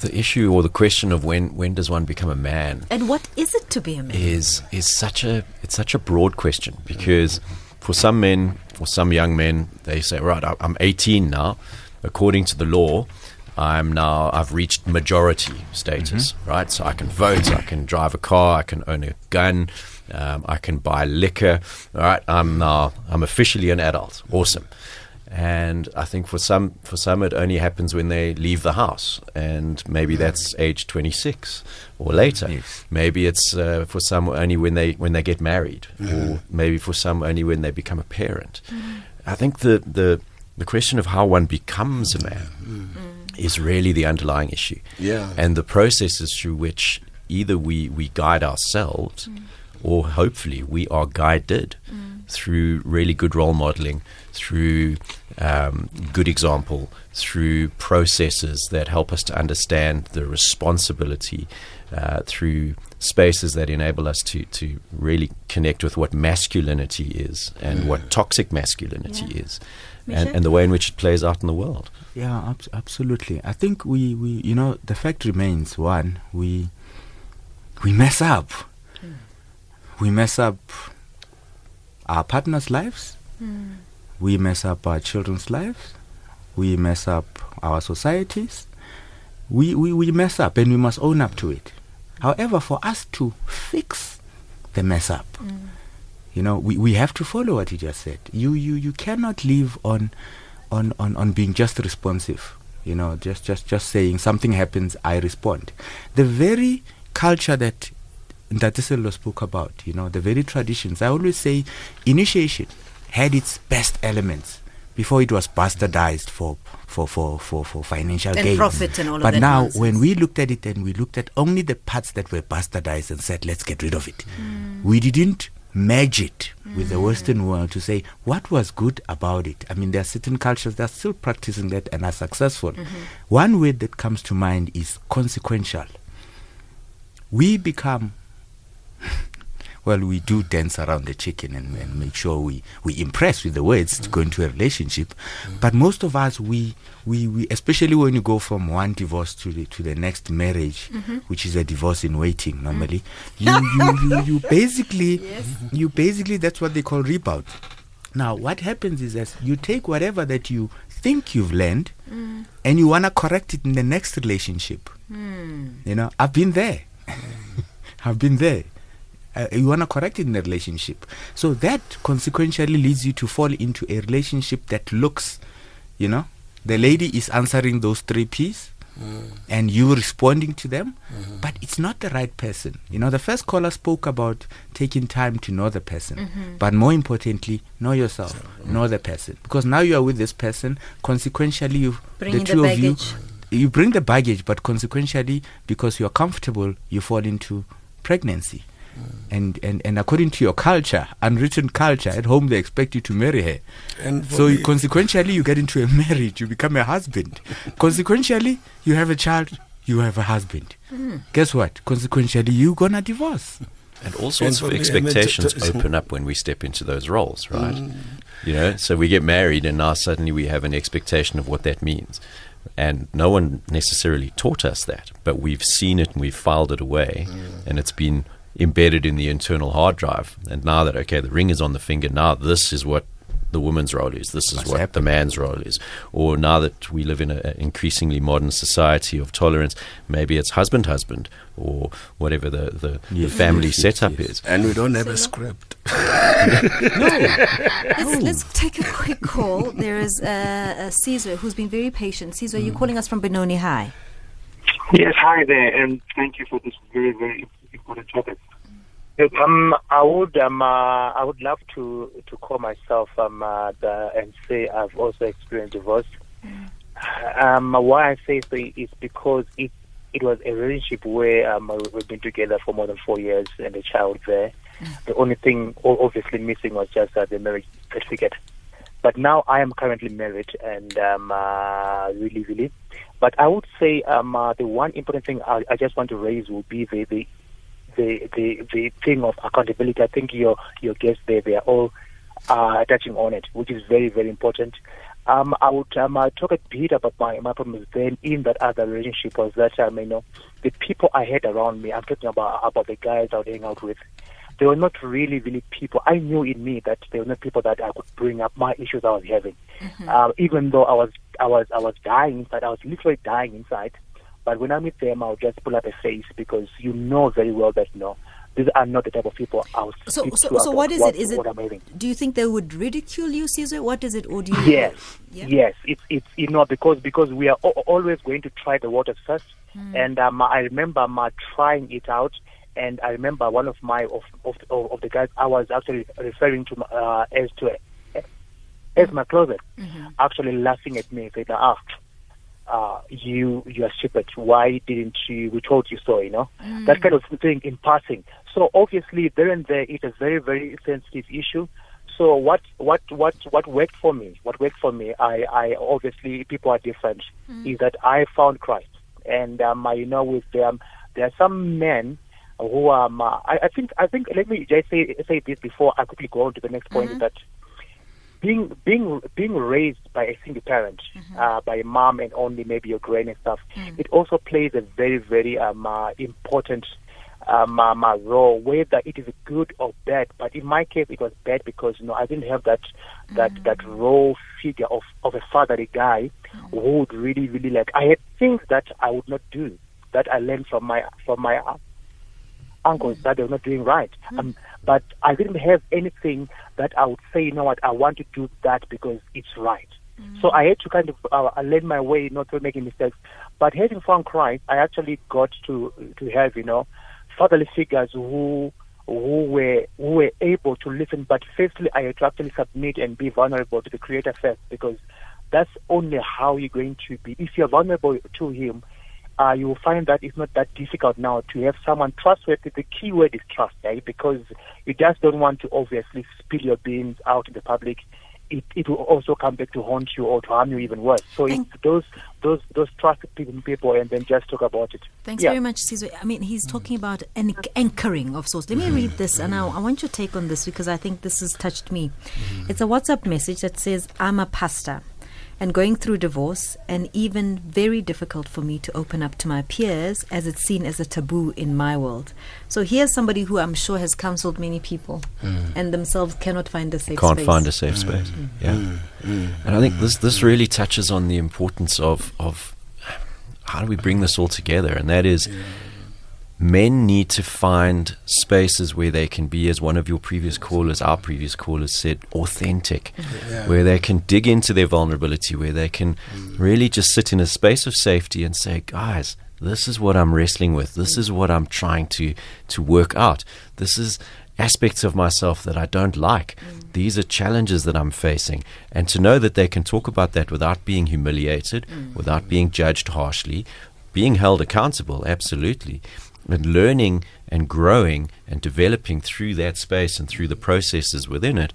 Speaker 2: the issue or the question of when when does one become a man
Speaker 1: And what is it to be a man?
Speaker 2: is is such a it's such a broad question because for some men, for some young men, they say, right, I'm 18 now. According to the law, I'm now I've reached majority status, right? So I can vote, I can drive a car, I can own a gun, um, I can buy liquor. All right, I'm now I'm officially an adult. Awesome. And I think for some for some it only happens when they leave the house, and maybe that's age 26 or later.
Speaker 3: Yes.
Speaker 2: Maybe it's uh, for some only when they when they get married, or maybe for some only when they become a parent. Mm-hmm. I think the the the question of how one becomes a mm. man mm. is really the underlying issue.
Speaker 4: Yeah.
Speaker 2: and the processes through which either we we guide ourselves, mm. or hopefully we are guided through really good role modeling, through um, good example, through processes that help us to understand the responsibility, uh, through spaces that enable us to, to really connect with what masculinity is and what toxic masculinity
Speaker 1: Yeah.
Speaker 2: is, and, and the way in which it plays out in the world.
Speaker 3: Yeah, abs- absolutely. I think we, we, you know, the fact remains one, we, we mess up. We mess up our partners' lives. We mess up our children's lives. We mess up our societies. we, we, we mess up and we must own up to it. However, for us to fix the mess up, mm. you know, we, we have to follow what you just said. You you, you cannot live on, on, on, on being just responsive. You know, just, just, just saying something happens, I respond. The very culture that Ntate Sello spoke about, you know, the very traditions. I always say initiation had its best elements before it was bastardized for for for for, for financial
Speaker 1: And
Speaker 3: gain.
Speaker 1: profit and all of that.
Speaker 3: but now,
Speaker 1: nonsense.
Speaker 3: when we looked at it and we looked at only the parts that were bastardized and said, let's get rid of it, mm. we didn't merge it with the mm. Western world to say what was good about it. I mean, there are certain cultures that are still practicing that and are successful. Mm-hmm. One word that comes to mind is consequential. We become well, we do dance around the chicken and, and make sure we, we impress with the words to go into a relationship. But most of us, we, we, we, especially when you go from one divorce to the, to the next marriage, mm-hmm. which is a divorce in waiting normally, mm. you, you, you, you basically, you basically, that's what they call rebound. Now, what happens is that you take whatever that you think you've learned mm. and you want to correct it in the next relationship. Mm. You know, I've been there. I've been there. Uh, you want to correct it in a relationship. So that consequentially leads you to fall into a relationship that looks, you know, the lady is answering those three P's mm. and you responding to them, mm-hmm. but it's not the right person. You know, the first caller spoke about taking time to know the person, mm-hmm. but more importantly, know yourself, know the person. Because now you are with this person, consequentially, you,
Speaker 1: Bringing
Speaker 3: the
Speaker 1: the
Speaker 3: two of you, you bring the baggage, but consequentially, because you are comfortable, you fall into pregnancy. And, and and according to your culture, unwritten culture, at home they expect you to marry her.
Speaker 4: And
Speaker 3: so
Speaker 4: me-
Speaker 3: consequentially, you get into a marriage, you become a husband. consequentially, you have a child, you have a husband. Mm-hmm. Guess what? Consequentially, you're gonna divorce.
Speaker 2: And all sorts
Speaker 4: for
Speaker 2: of
Speaker 4: me, I mean,
Speaker 2: expectations
Speaker 4: t- t-
Speaker 2: open up when we step into those roles, right? Mm. You know, so we get married, and now suddenly we have an expectation of what that means. And no one necessarily taught us that, but we've seen it and we've filed it away, mm. and it's been embedded in the internal hard drive. And now that, okay, the ring is on the finger, now this is what the woman's role is, this is
Speaker 3: What's
Speaker 2: what the man's role is. Or now that we live in an increasingly modern society of tolerance, maybe it's husband husband or whatever the, the, the family
Speaker 3: yes, yes,
Speaker 2: setup
Speaker 3: yes.
Speaker 2: is.
Speaker 4: And we don't have a script.
Speaker 1: Let's, let's take a quick call. There is uh, uh, Caesar who's been very patient. Caesar, you're calling us from Benoni High.
Speaker 10: Yes, hi there, and thank you for this very, very topic. Look, um, I would, um, uh, I would love to to call myself um, uh, the, and say I've also experienced divorce. Um, why I say so is because it it was a relationship where um, we've been together for more than four years and a child there. The only thing obviously missing was just uh, the marriage certificate. But now I am currently married and um, uh, really, really. But I would say um, uh, the one important thing I, I just want to raise will be the the, the the the thing of accountability. I think your your guests there they are all uh, touching on it, which is very very important. Um, I would um, uh, talk a bit about my my problems then in that other relationship was that um, you know the people I had around me. I'm talking about about the guys I would hang out with they were not really, really people. I knew in me that they were not people that I could bring up my issues I was having. Uh, even though I was, I was, I was dying inside. I was literally dying inside. But when I meet them, I'll just pull up a face because you know very well that no, these are not the type of people I'll
Speaker 1: So,
Speaker 10: speak
Speaker 1: so,
Speaker 10: to
Speaker 1: so what is
Speaker 10: what,
Speaker 1: it? Is it?
Speaker 10: what I'm having.
Speaker 1: Do you think they would ridicule you, Caesar? What is it? Or do you?
Speaker 10: Yes,
Speaker 1: Yeah?
Speaker 10: yes. It's it's you know because because we are al- always going to try the waters first,
Speaker 1: Hmm.
Speaker 10: and um, I remember um, uh, trying it out, and I remember one of my of of, of, of the guys I was actually referring to uh, as to as my closet,
Speaker 1: Mm-hmm.
Speaker 10: actually laughing at me, saying, "Ah, uh, you you are stupid. Why didn't you? We told you so. You know that kind of thing in passing. So obviously, there and there, it's a very very sensitive issue. So what what what what worked for me? What worked for me? I I obviously people are different. Is that I found Christ, and um, I, you know with them there are some men who um uh, I, I think I think let me just say say this before I quickly go on to the next point is that being being being raised by a single parent, uh, by a mom and only maybe your grand and stuff, it also plays a very very um uh, important uh, my, my role, whether it is good or bad. But in my case, it was bad because you know I didn't have that that that role figure of of a fatherly guy who would really really like. I had things that I would not do that I learned from my from my uh, uncles that they were not doing right. Um, but I didn't have anything that I would say, you know what, I want to do that because it's right. So I had to kind of uh, learn my way, not to making mistakes. But having found Christ, I actually got to to have, you know, fatherly figures who who were who were able to listen. But firstly, I had to actually submit and be vulnerable to the Creator first, because that's only how you're going to be. If you're vulnerable to Him, uh, you will find that it's not that difficult now to have someone trustworthy. The key word is trust, eh? because you just don't want to obviously spill your beans out in the public. It, it will also come back to haunt you or to harm you even worse. So it's those those those trusted people, people, and then just talk about it.
Speaker 1: Thanks
Speaker 10: Yeah.
Speaker 1: very much, Sizwe. I mean, he's talking about an anchoring of sorts. Let me read this, and I, I want your take on this because I think this has touched me. It's a WhatsApp message that says, I'm a pastor and going through divorce, and even very difficult for me to open up to my peers as it's seen as a taboo in my world. So here's somebody who I'm sure has counseled many people hmm. and themselves cannot find a safe
Speaker 2: can't
Speaker 1: space.
Speaker 2: find a safe space. Hmm. Yeah, hmm. and I think this this really touches on the importance of of how do we bring this all together, and that is. Men need to find spaces where they can be, as one of your previous callers, our previous callers said, authentic,
Speaker 4: Yeah.
Speaker 2: where they can dig into their vulnerability, where they can mm. really just sit in a space of safety and say, guys, this is what I'm wrestling with. This is what I'm trying to, to work out. This is aspects of myself that I don't like. Mm. These are challenges that I'm facing. And to know that they can talk about that without being humiliated, mm. without being judged harshly, being held accountable, absolutely, and learning and growing and developing through that space and through the processes within it,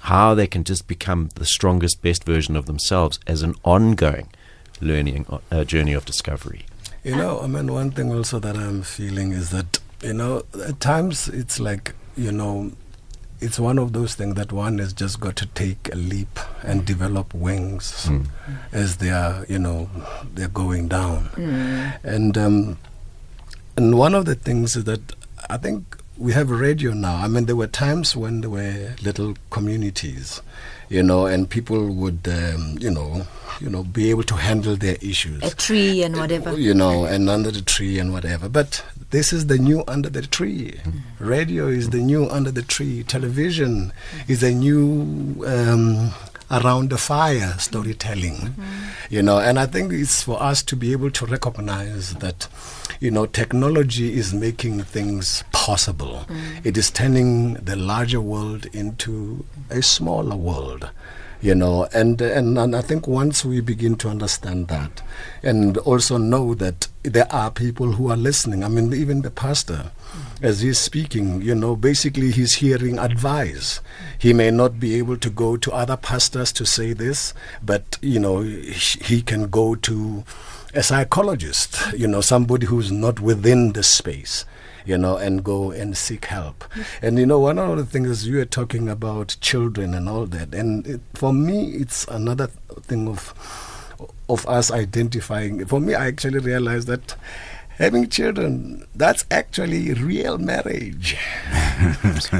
Speaker 2: how they can just become the strongest, best version of themselves as an ongoing learning uh, journey of discovery.
Speaker 4: You know, I mean, one thing also that I'm feeling is that, you know, at times it's like, you know, it's one of those things that one has just got to take a leap and develop wings as they are, you know, they're going down. And um, and one of the things is that I think we have radio now. I mean, there were times when there were little communities, you know, and people would, um, you know, you know, be able to handle their issues
Speaker 1: A tree and whatever.
Speaker 4: you know, and under the tree and whatever. But this is the new under the tree. Radio is the new under the tree. Television is a new um, around the fire storytelling. You know, and I think it's for us to be able to recognize that, you know, technology is making things possible. Mm. It is turning the larger world into a smaller world you know and, and and i think once we begin to understand that and also know that there are people who are listening i mean even the pastor as he's speaking you know basically he's hearing advice. He may not be able to go to other pastors to say this but you know he he can go to a psychologist you know somebody who's not within the space you know, and go and seek help. And you know, one of the things is you were talking about children and all that, and it, for me, it's another thing of of us identifying. For me, I actually realized that having children that's actually real marriage.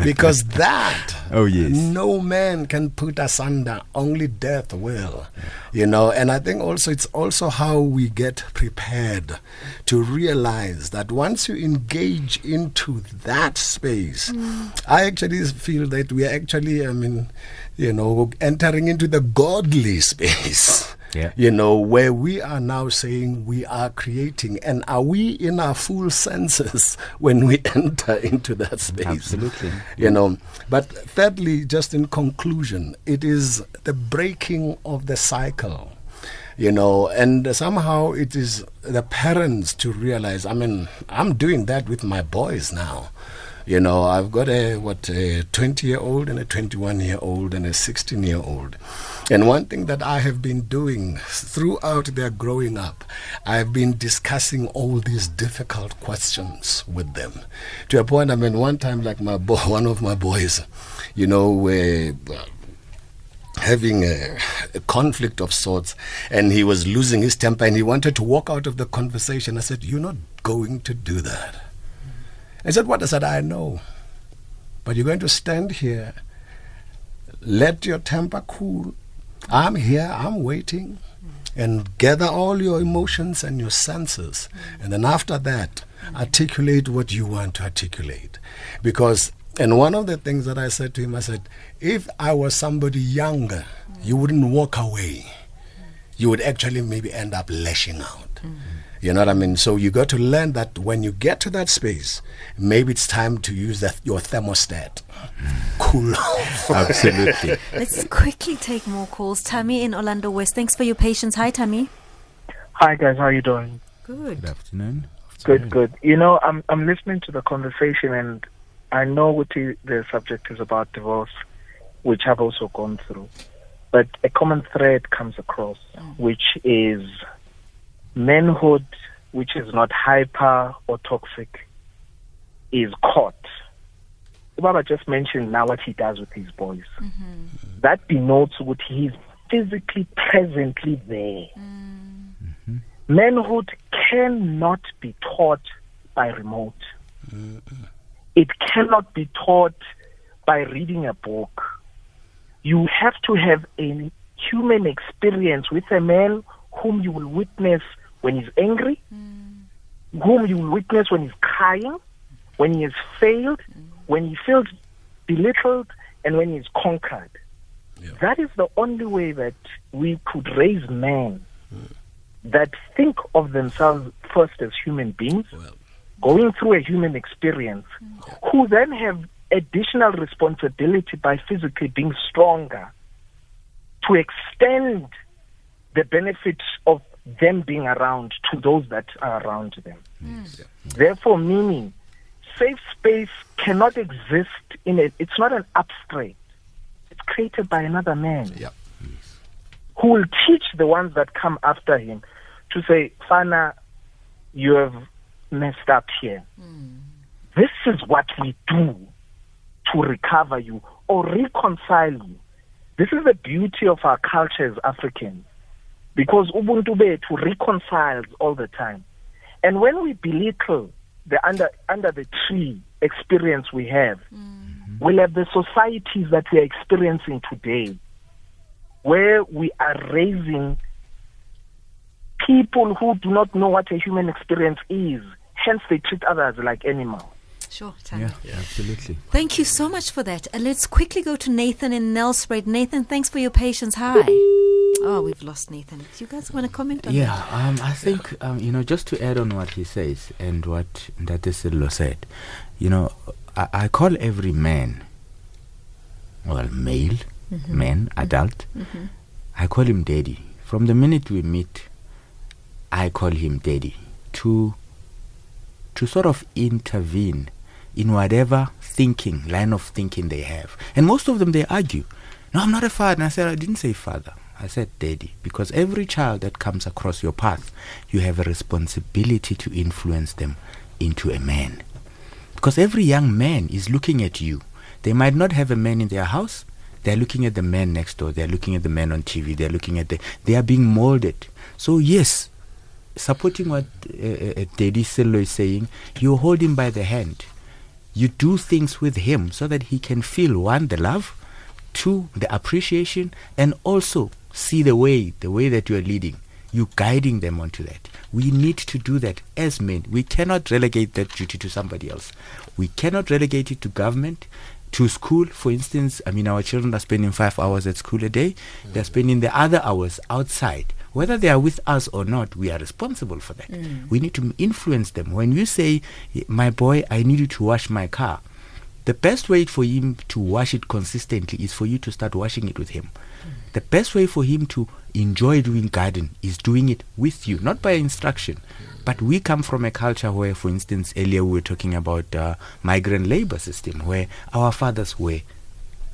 Speaker 4: Because that
Speaker 3: Oh, yes.
Speaker 4: no man can put asunder only death will you know? And i think also it's also how we get prepared to realize that once you engage into that space mm. i actually feel that we are actually i mean you know entering into the godly space
Speaker 3: Yeah.
Speaker 4: you know, where we are now saying we are creating, and are we in our full senses when we enter into that space?
Speaker 3: Absolutely.
Speaker 4: You know, but thirdly, just in conclusion, it is the breaking of the cycle. You know, and somehow it is the parents to realize. I mean, I'm doing that with my boys now. You know, I've got a what a 20 year old and a 21 year old and a 16 year old. And one thing that I have been doing throughout their growing up, I've been discussing all these difficult questions with them. To a point, I mean, one time, like my boy, one of my boys, you know, were uh, having a, a conflict of sorts and he was losing his temper and he wanted to walk out of the conversation. I said, You're not going to do that. I said, What? I said, I know. But you're going to stand here, let your temper cool. I'm here, I'm waiting, and gather all your emotions and your senses. And then after that, articulate what you want to articulate. Because, and one of the things that I said to him, I said, if I was somebody younger, you wouldn't walk away. You would actually maybe end up lashing out. Mm. You know what I mean? So you got to learn that when you get to that space, maybe it's time to use that your thermostat. Cool off.
Speaker 3: Absolutely.
Speaker 1: Let's quickly take more calls. Tammy in Orlando West. Thanks for your patience. Hi, Tammy.
Speaker 11: Hi guys, how are you doing?
Speaker 1: Good.
Speaker 3: Good afternoon.
Speaker 11: Good, good. You know, I'm I'm listening to the conversation, and I know what the, the subject is about divorce, which I've also gone through. But a common thread comes across, oh. which is manhood, which is not hyper or toxic, is caught. Baba just mentioned now what he does with his boys. Mm-hmm. That denotes what he's physically presently there. Mm-hmm. Manhood cannot be taught by remote. Mm-hmm. It cannot be taught by reading a book. You have to have a human experience with a man whom you will witness when he's angry, mm. whom you will witness when he's crying, when he has failed, mm. when he feels belittled, and when he's conquered. That is the only way that we could raise men mm. that think of themselves first as human beings, going through a human experience, who then have additional responsibility by physically being stronger to extend the benefits of them being around to those that are around them. Mm. Mm. Therefore, meaning safe space cannot exist in it. It's not an abstract. It's created by another man who will teach the ones that come after him to say, Fana, you have messed up here. Mm. This is what we do to recover you or reconcile you. This is the beauty of our culture as Africans because Ubuntu bethu reconciles all the time. And when we belittle the under under the tree experience we have, mm-hmm. we'll have the societies that we are experiencing today, where we are raising people who do not know what a human experience is. Hence, they treat others like animals.
Speaker 1: Sure, Tammy.
Speaker 3: Yeah, absolutely.
Speaker 1: Thank you so much for that. And let's quickly go to Nathan in Nelspruit. Nathan, thanks for your patience. Hi. Oh, we've lost Nathan. Do you guys want to comment on
Speaker 3: Yeah,
Speaker 1: that?
Speaker 3: um, I think um, you know just to add on what he says and what Ntate Sello said, you know, I, I call every man, well, male,
Speaker 1: Mhm.
Speaker 3: man, adult,
Speaker 1: Mhm.
Speaker 3: I call him daddy. From the minute we meet, I call him daddy to to sort of intervene in whatever thinking line of thinking they have, and most of them they argue. No, I'm not a father. And I said I didn't say father. I said daddy because every child that comes across your path, you have a responsibility to influence them into a man. Because every young man is looking at you. They might not have a man in their house. They're looking at the man next door. They're looking at the man on TV. They're looking at the. They are being molded. So yes, supporting what uh, uh, Daddy Sello is saying, you hold him by the hand. You do things with him so that he can feel one, the love, two, the appreciation, and also see the way, the way that you are leading. You guiding them onto that. We need to do that as men. We cannot relegate that duty to somebody else. We cannot relegate it to government, to school. For instance, I mean, our children are spending five hours at school a day. They're spending the other hours outside. Whether they are with us or not, we are responsible for that.
Speaker 12: Mm.
Speaker 3: We need to influence them. When you say, my boy, I need you to wash my car, the best way for him to wash it consistently is for you to start washing it with him. The best way for him to enjoy doing garden is doing it with you, not by instruction. But we come from a culture where, for instance, earlier we were talking about uh, migrant labor system, where our fathers were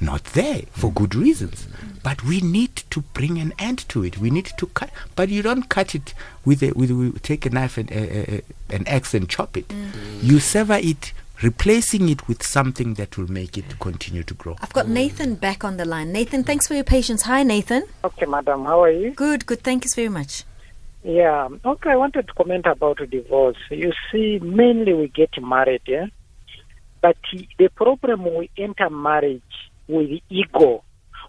Speaker 3: not there for good reasons. But we need to bring an end to it. We need to cut. But you don't cut it with a with, with take a knife and uh, uh, an axe and chop it. You sever it, replacing it with something that will make it continue to grow.
Speaker 1: I've got Nathan back on the line. Nathan, thanks for your patience. Hi, Nathan.
Speaker 13: Okay, madam, how are you?
Speaker 1: Good, good. Thank you very much.
Speaker 13: Yeah, okay, I wanted to comment about divorce. You see, mainly we get married, yeah?
Speaker 8: But the problem we enter marriage with ego,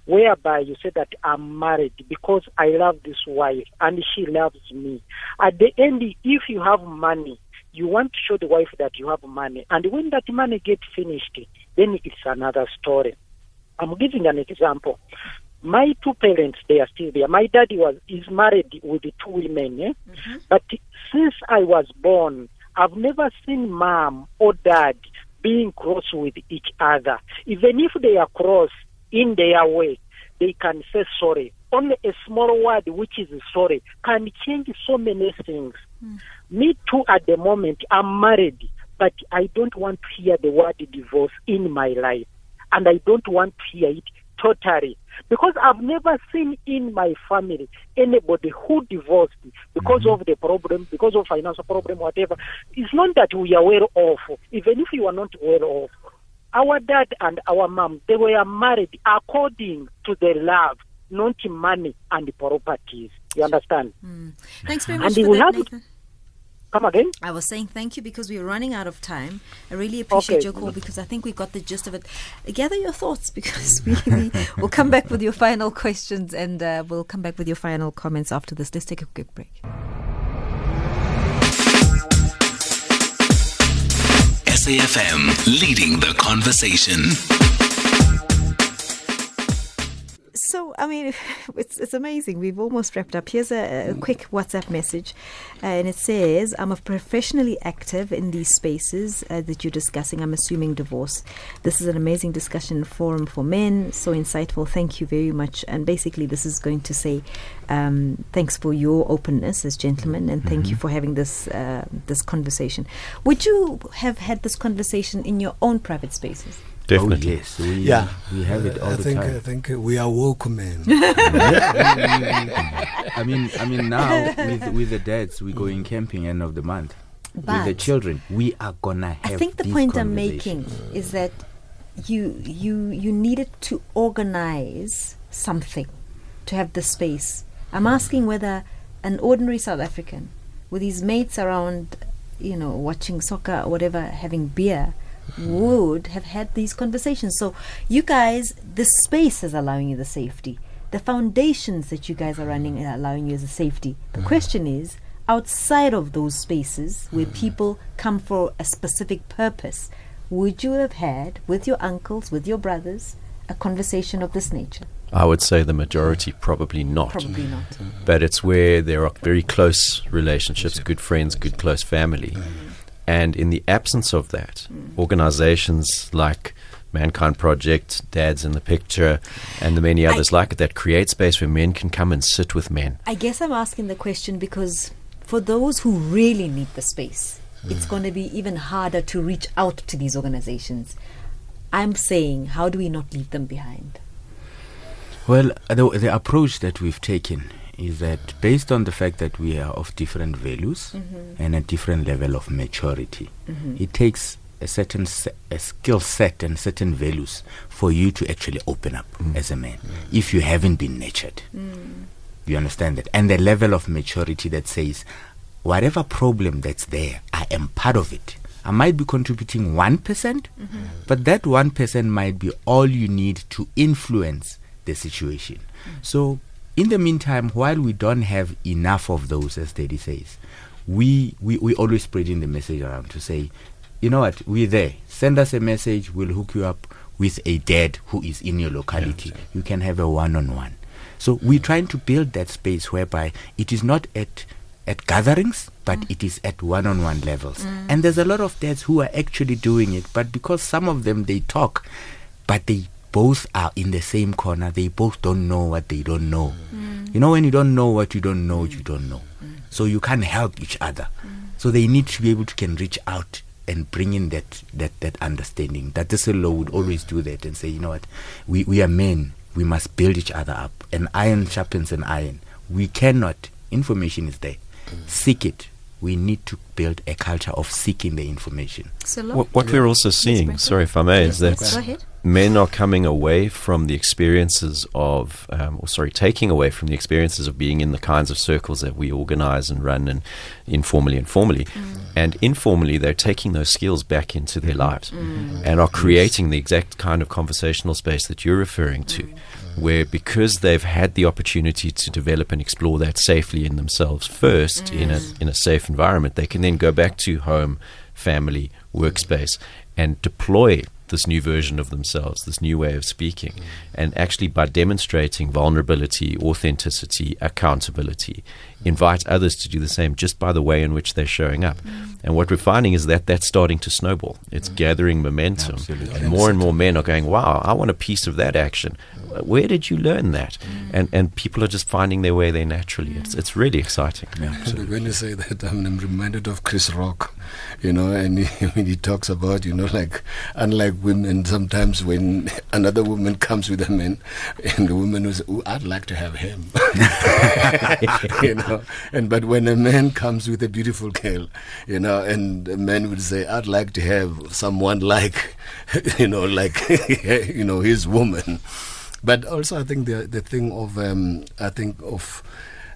Speaker 8: whereby you say that I'm married because I love this wife and she loves me. At the end, if you have money, you want to show the wife that you have money, and when that money gets finished, then it's another story. I'm giving an example. My two parents, they are still there. My daddy was is married with two women, eh? but since I was born, I've never seen mom or dad being cross with each other. Even if they are cross in their way, they can say sorry. Only a small word, which is sorry, can change so many things. Hmm. Me too, at the moment, I'm married, but I don't want to hear the word divorce in my life. And I don't want to hear it totally. Because I've never seen in my family anybody who divorced because mm-hmm. of the problem, because of financial problem, whatever. It's not that we are well off. Even if you are not well off, our dad and our mom, they were married according to the love, not money and properties. You understand? Mm.
Speaker 1: Thanks very much
Speaker 8: he
Speaker 1: for that,
Speaker 8: have-
Speaker 1: Nathan.
Speaker 8: Come again?
Speaker 1: I was saying thank you because we're running out of time. I really appreciate
Speaker 8: Okay.
Speaker 1: your call because I think we got the gist of it. Gather your thoughts because we, we will come back with your final questions and uh, we'll come back with your final comments after this. Let's take a quick break.
Speaker 5: SAFM leading the conversation.
Speaker 1: So, I mean, it's, it's amazing. We've almost wrapped up. Here's a, a quick WhatsApp message, uh, and it says, I'm a professionally active in these spaces uh, that you're discussing. I'm assuming divorce. This is an amazing discussion forum for men. So insightful. Thank you very much. And basically, this is going to say, um, thanks for your openness as gentlemen, and thank you for having this uh, this conversation. Would you have had this conversation in your own private spaces?
Speaker 2: Definitely.
Speaker 3: Oh, yes, we,
Speaker 4: Yeah.
Speaker 3: we have it all
Speaker 4: I
Speaker 3: the
Speaker 4: think,
Speaker 3: time.
Speaker 4: I think we are woke men.
Speaker 3: I mean, I mean now with with the dads, we're going camping end of the month. But with the children, we are gonna have.
Speaker 1: I think the point I'm making is that you you you needed to organize something to have the space. I'm asking whether an ordinary South African with his mates around, you know, watching soccer or whatever, having beer, would have had these conversations. So you guys, the space is allowing you the safety. The foundations that you guys are running are allowing you the safety. The mm. question is, outside of those spaces where mm. people come for a specific purpose, would you have had with your uncles, with your brothers, a conversation of this nature?
Speaker 2: I would say the majority probably not.
Speaker 1: Probably not.
Speaker 2: But it's where there are very close relationships, good friends, good close family. Mm. And in the absence of that, mm. organizations like Mankind Project, Dads in the Picture, and the many others like it that create space where men can come and sit with men.
Speaker 1: I guess I'm asking the question because for those who really need the space, hmm. it's going to be even harder to reach out to these organizations. I'm saying, how do we not leave them behind?
Speaker 3: Well, the, the approach that we've taken is that based on the fact that we are of different values
Speaker 1: Mhm.
Speaker 3: and a different level of maturity,
Speaker 1: Mhm.
Speaker 3: it takes a certain se- a skill set and certain values for you to actually open up as a man if you haven't been nurtured. You understand that? And the level of maturity that says, whatever problem that's there, I am part of it. I might be contributing 1%, but that 1% might be all you need to influence the situation. So, in the meantime, while we don't have enough of those, as Teddy says, we, we, we always spreading the message around to say, you know what, we're there. Send us a message, we'll hook you up with a dad who is in your locality. You can have a one on one. So we're trying to build that space whereby it is not at at gatherings, but mm. it is at one-on-one levels. Mm. And there's a lot of dads who are actually doing it, but because some of them they talk, but they both are in the same corner. They both don't know what they don't know. You know, when you don't know what you don't know, you don't know. So you can't help each other. So they need to be able to can reach out and bring in that that that understanding. That the law would always do that and say, you know what, we we are men. We must build each other up. And iron sharpens an iron. We cannot. Information is there. Seek it. We need to build a culture of seeking the information.
Speaker 1: So
Speaker 2: What, what we're also seeing, sorry if I may, is that
Speaker 1: Go ahead.
Speaker 2: Men are coming away from the experiences of, um, or sorry, taking away from the experiences of being in the kinds of circles that we organize and run, and informally and formally, mm. and informally they're taking those skills back into their lives mm. Mm. and are creating the exact kind of conversational space that you're referring to. Where because they've had the opportunity to develop and explore that safely in themselves first in a in a safe environment, they can then go back to home, family, workspace, and deploy this new version of themselves, this new way of speaking. And actually, by demonstrating vulnerability, authenticity, accountability, invite others to do the same just by the way in which they're showing up. And what we're finding is that that's starting to snowball. It's gathering momentum. And more and more men are going, wow, I want a piece of that action. Where did you learn that? And, and people are just finding their way there naturally. It's, it's really exciting.
Speaker 4: Actually, when you say that, I'm, I'm reminded of Chris Rock, you know, and he, when he talks about, you know, like, unlike women, sometimes when another woman comes with a man, and the woman was, "Ooh, I'd like to have him, you know, and but when a man comes with a beautiful girl, you know, and a man would say, I'd like to have someone like, you know, like, you know, his woman. But also, I think the the thing of um, I think of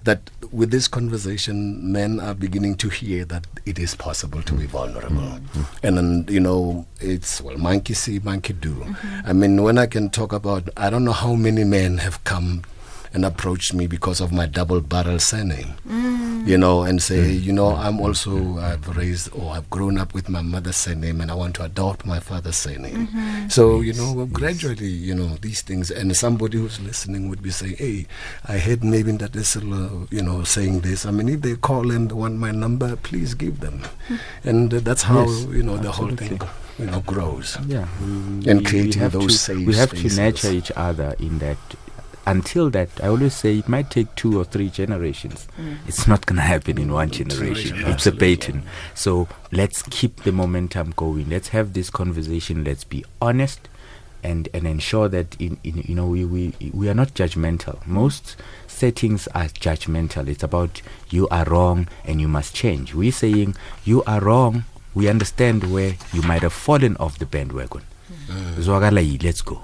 Speaker 4: that with this conversation, men are beginning to hear that it is possible to be vulnerable, mm-hmm. Mm-hmm. and then you know it's well, monkey see, monkey do. Mm-hmm. I mean, when I can talk about, I don't know how many men have come and approached me because of my double barrel surname. You know, and say, you know, I'm also I've raised or I've grown up with my mother's surname, and I want to adopt my father's surname. So you know, gradually, you know, these things, and somebody who's listening would be saying, hey, I heard maybe that this uh, you know, saying this. I mean, if they call and want my number, please give them, and uh, that's how
Speaker 3: Yes,
Speaker 4: you know the whole thing, you know, grows.
Speaker 3: Yeah,
Speaker 4: and creating those
Speaker 3: to,
Speaker 4: safe
Speaker 3: we have
Speaker 4: spaces.
Speaker 3: to nurture each other in that until that i always say it might take two or three generations. Mm. It's not going to happen in one generation. it's a baton so let's keep the momentum going. Let's have this conversation. Let's be honest and and ensure that in, in you know we, we we are not judgmental. Most settings are judgmental. It's about you are wrong and you must change. We're saying you are wrong we understand where you might have fallen off the bandwagon. Mm. Zwakala yi, let's go.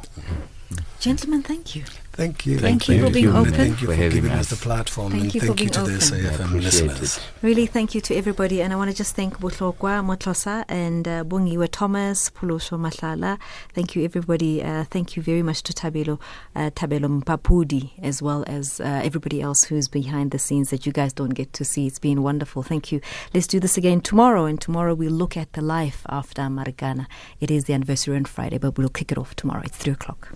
Speaker 1: Gentlemen, thank you.
Speaker 4: Thank you.
Speaker 1: Thank you for being open.
Speaker 4: Thank you
Speaker 3: For
Speaker 4: for, giving us
Speaker 3: us.
Speaker 4: the platform.
Speaker 1: Thank
Speaker 4: and
Speaker 1: you for
Speaker 4: thank you
Speaker 1: being
Speaker 4: to the
Speaker 1: open.
Speaker 4: SAFM
Speaker 3: appreciate
Speaker 4: listeners.
Speaker 1: Really, thank you to everybody. And I want to just thank Butlokwa Motlosa and uh, Bongiwe Thomas, Pulosho Mahlala. Thank you, everybody. Uh, thank you very much to Tabelo, uh, Tabelo Mpapudi, as well as uh, everybody else who's behind the scenes that you guys don't get to see. It's been wonderful. Thank you. Let's do this again tomorrow. And tomorrow we'll look at the life after Marikana. It is the anniversary on Friday, but we'll kick it off tomorrow. It's 3 o'clock.